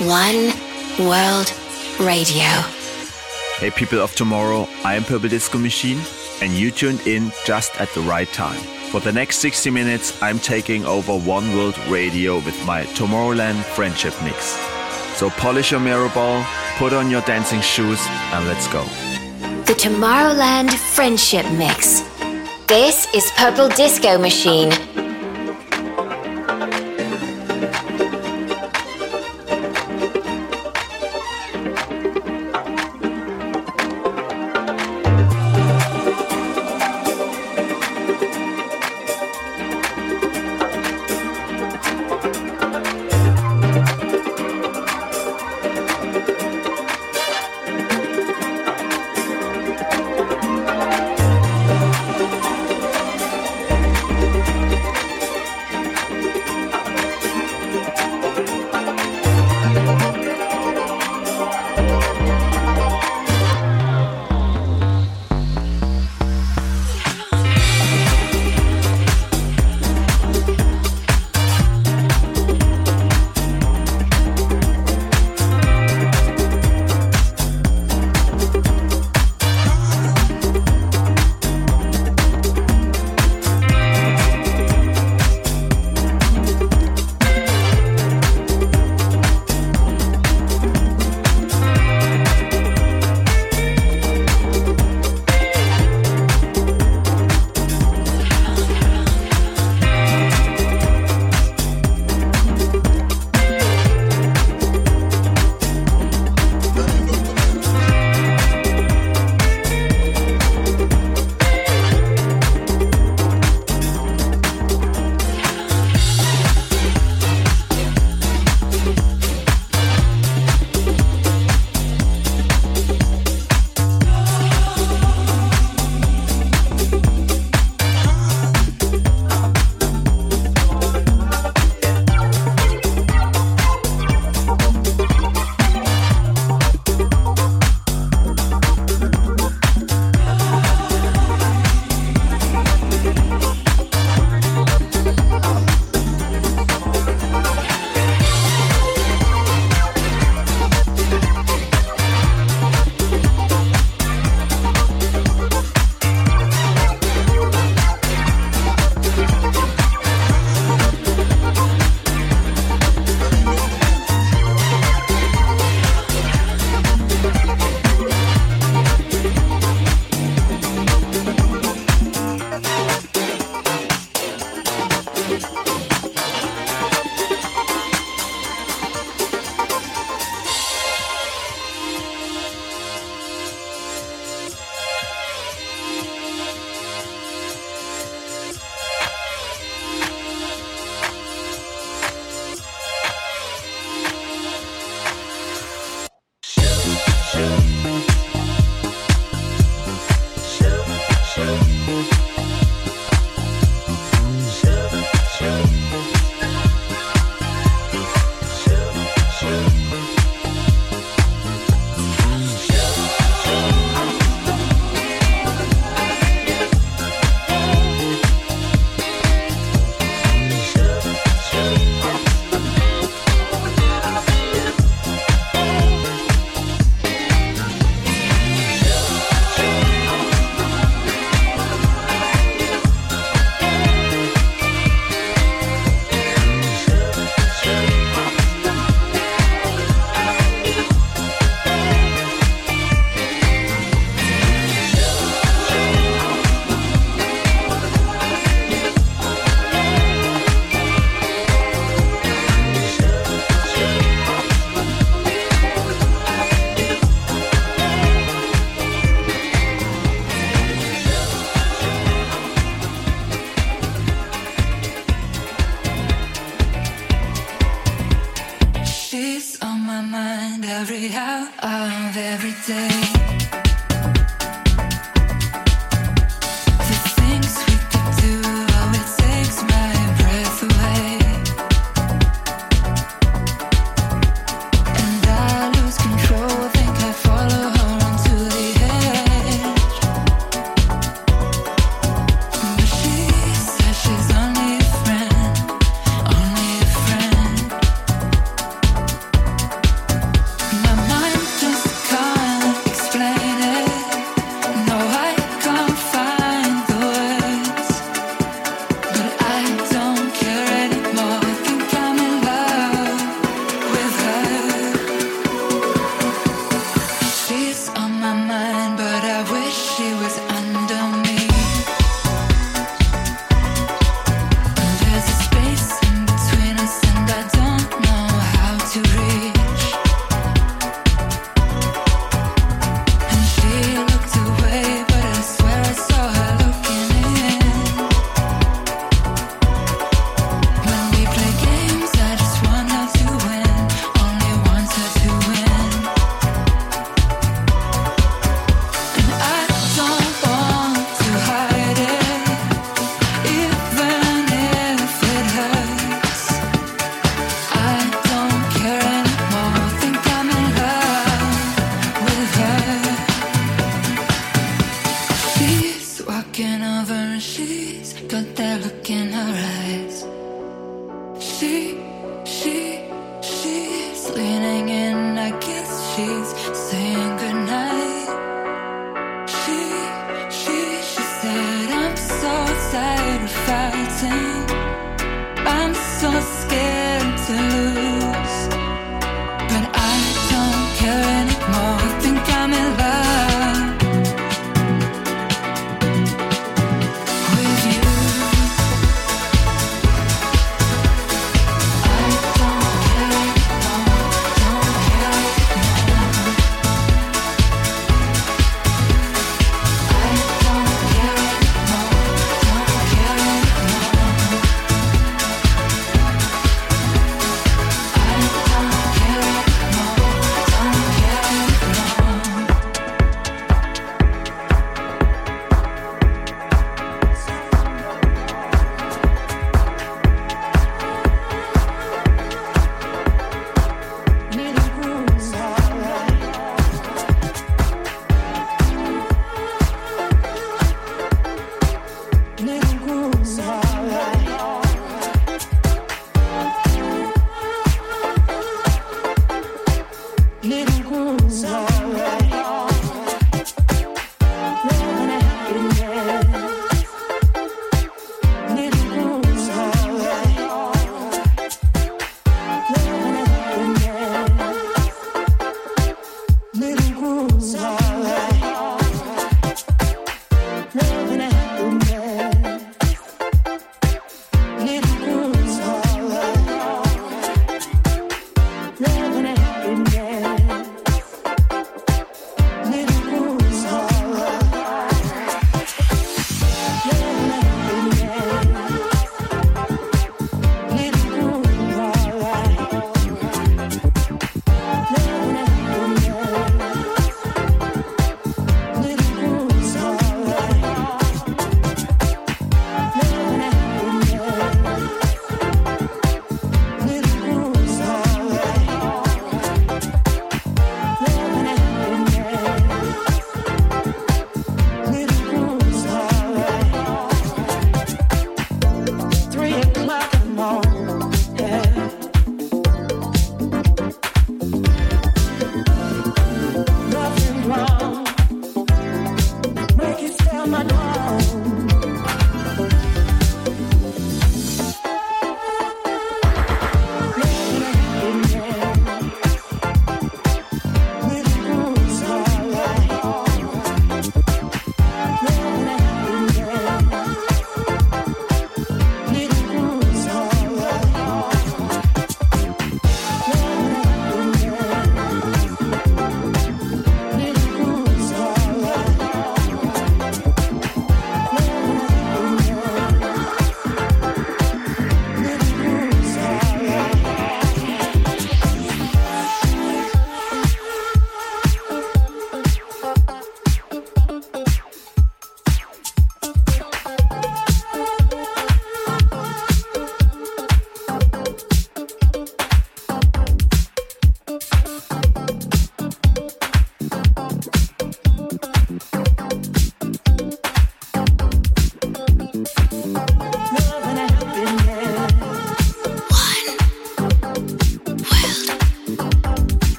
One World Radio. Hey, people of tomorrow, I am Purple Disco Machine, and you tuned in just at the right time. For the next 60 minutes, I'm taking over One World Radio with my Tomorrowland Friendship Mix. So polish your mirror ball, put on your dancing shoes, and let's go. The Tomorrowland Friendship Mix. This is Purple Disco Machine.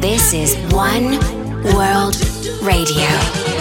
This is One World Radio.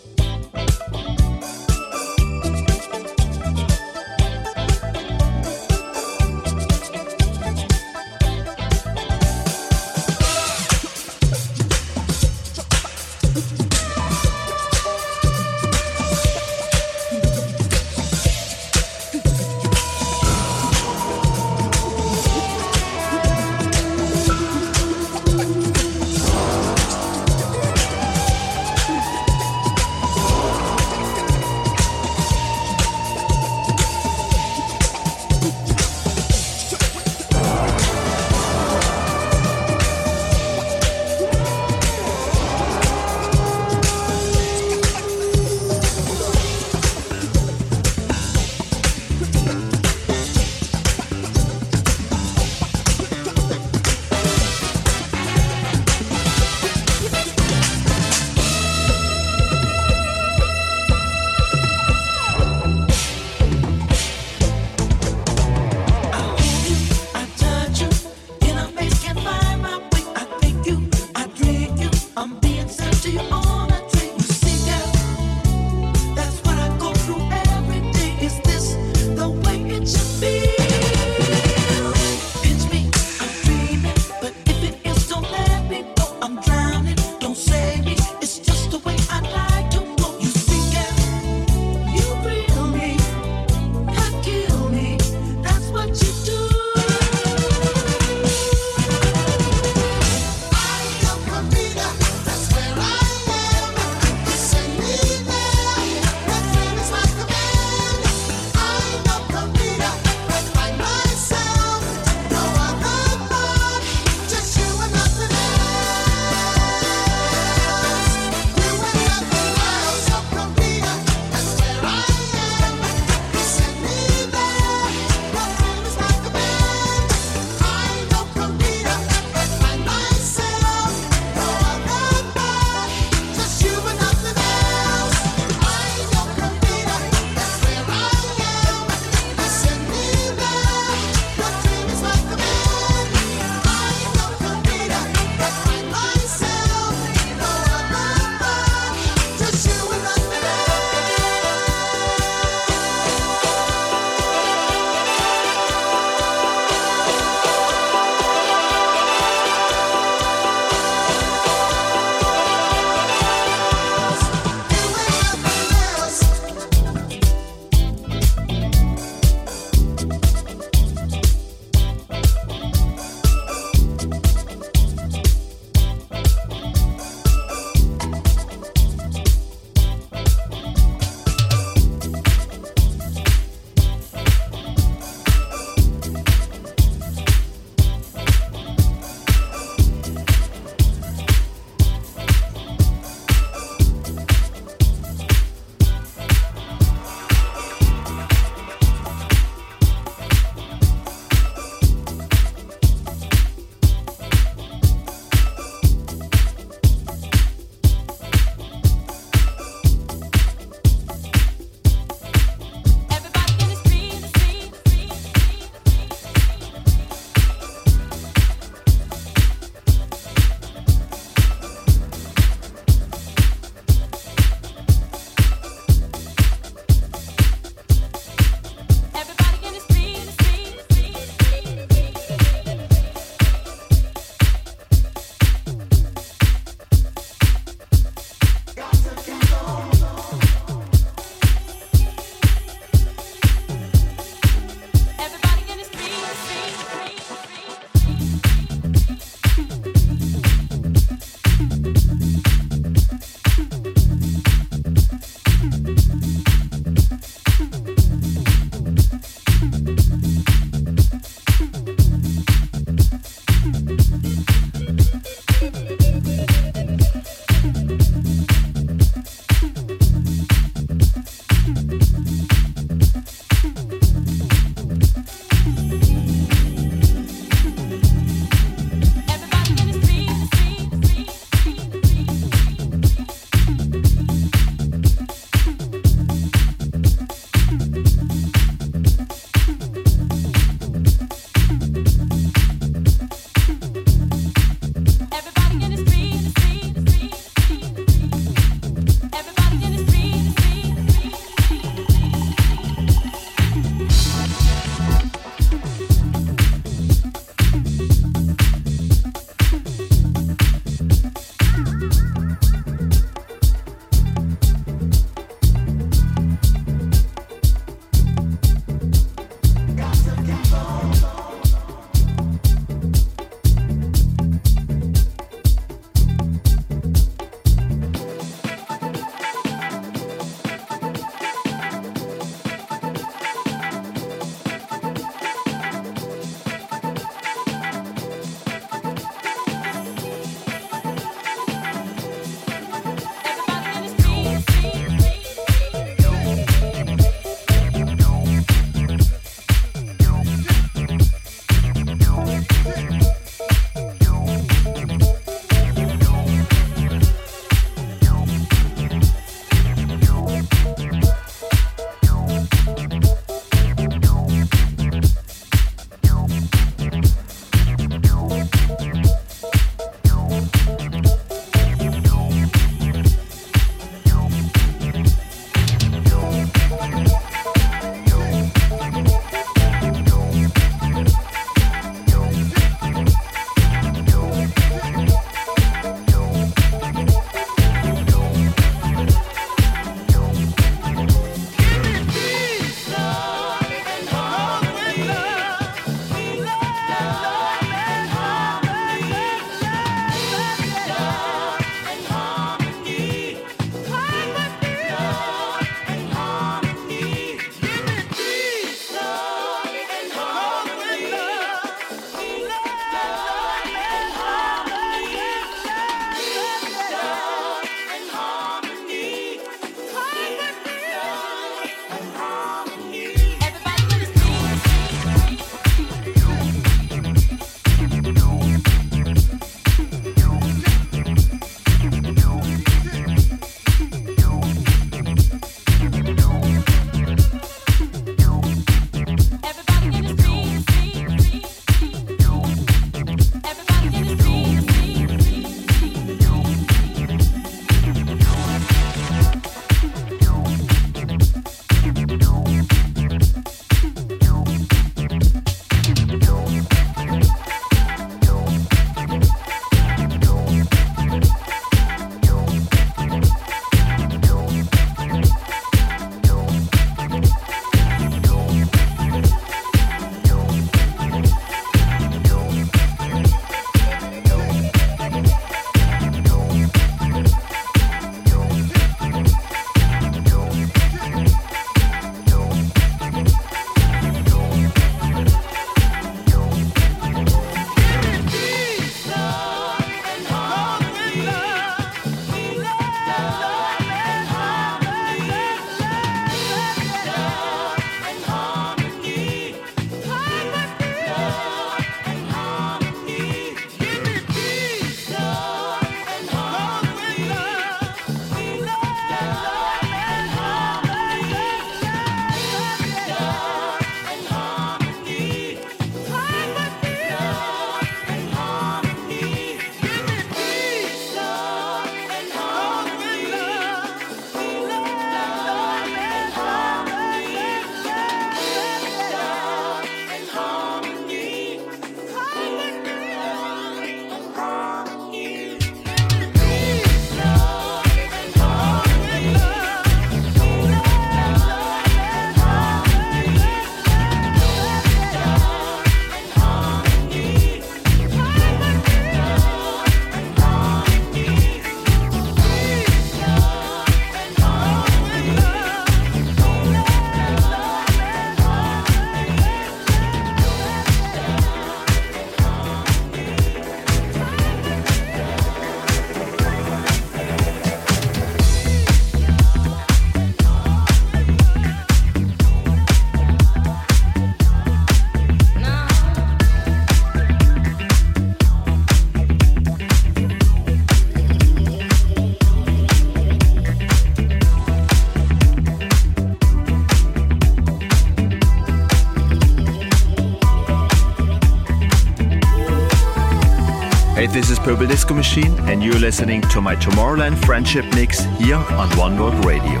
Is Purple Disco Machine, and you're listening to my Tomorrowland Friendship Mix here on One World Radio.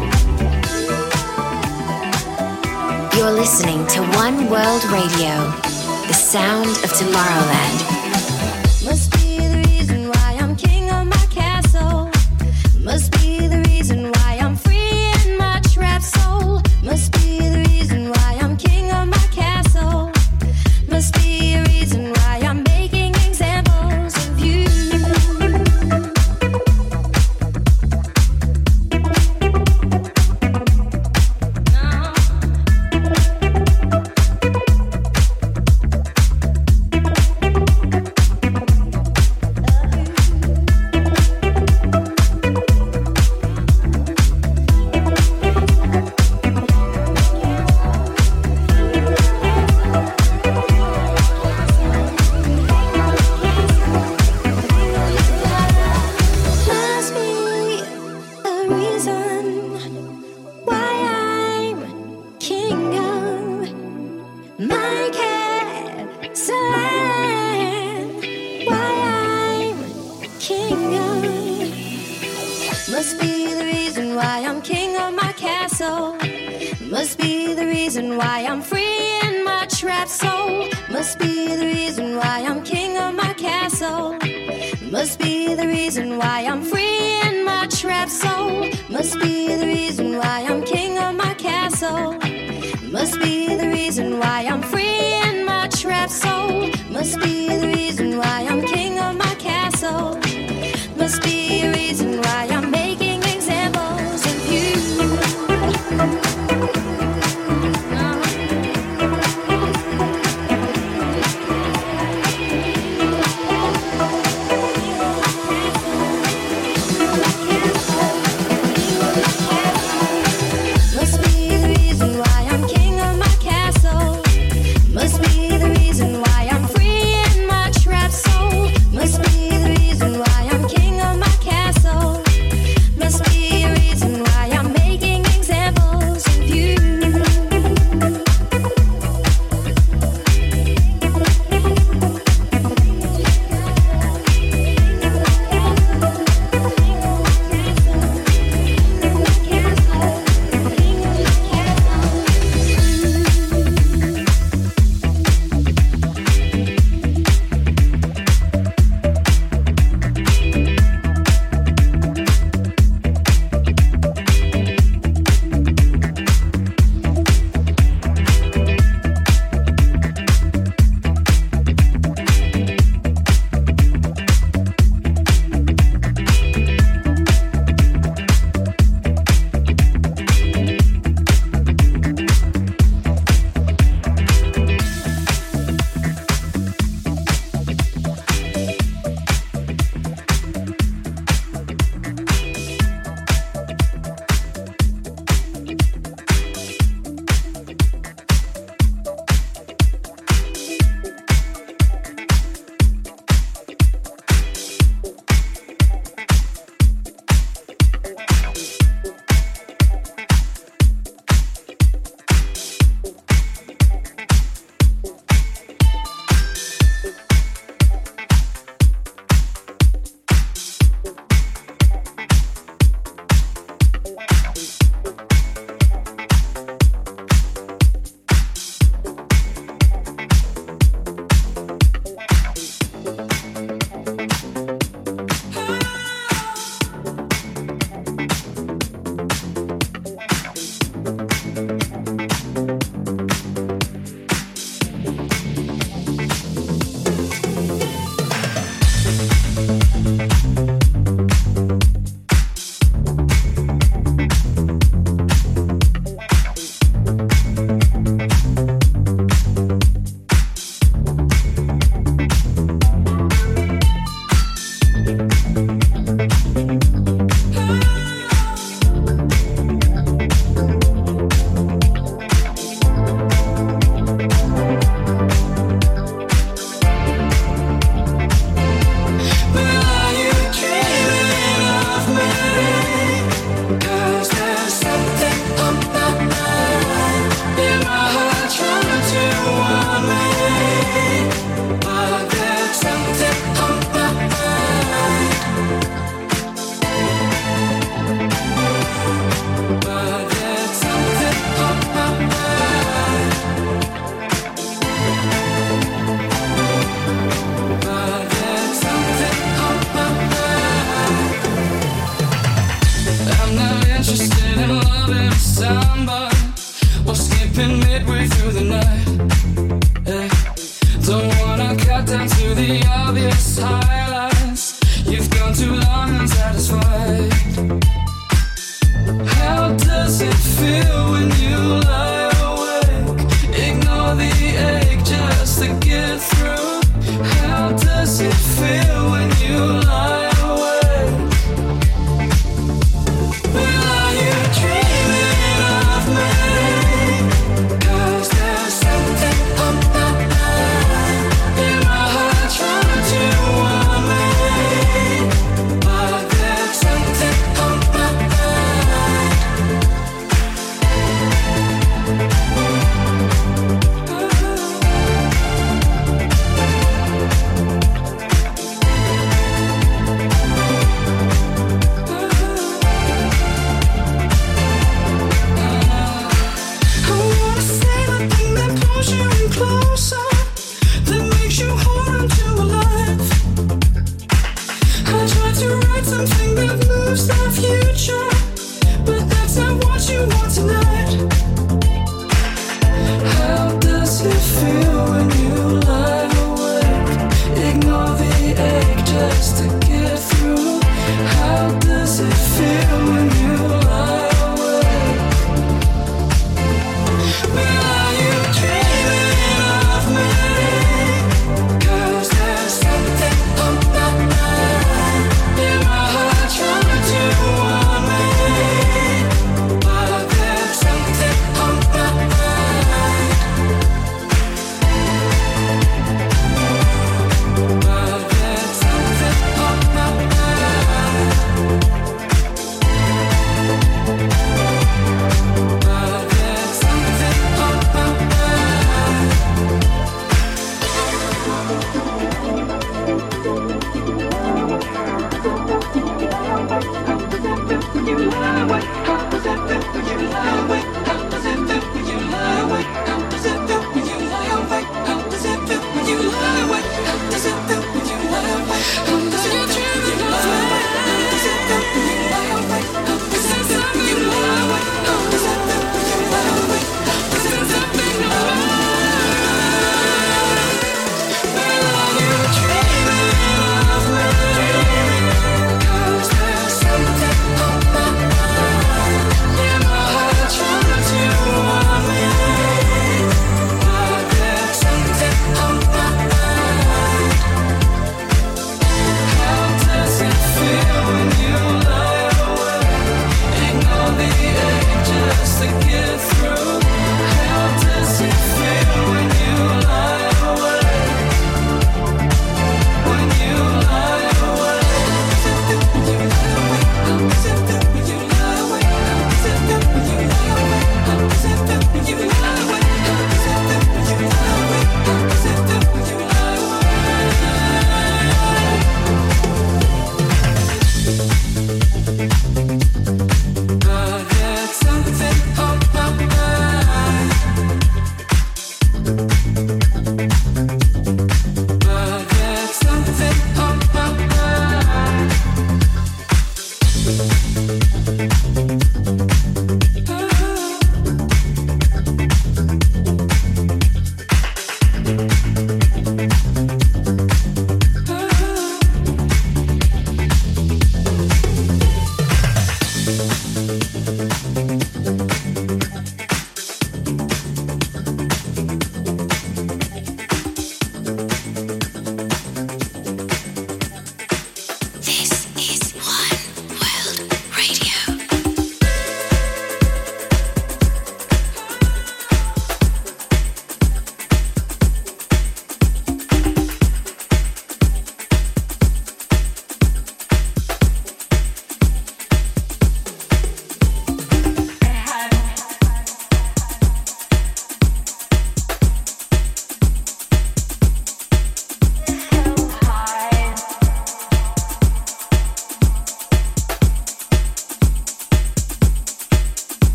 You're listening to One World Radio, the sound of Tomorrowland.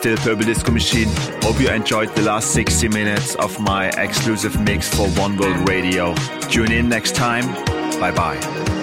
Still Purple Disco Machine. Hope you enjoyed the last 60 minutes of my exclusive mix for One World Radio. Tune in next time. Bye bye.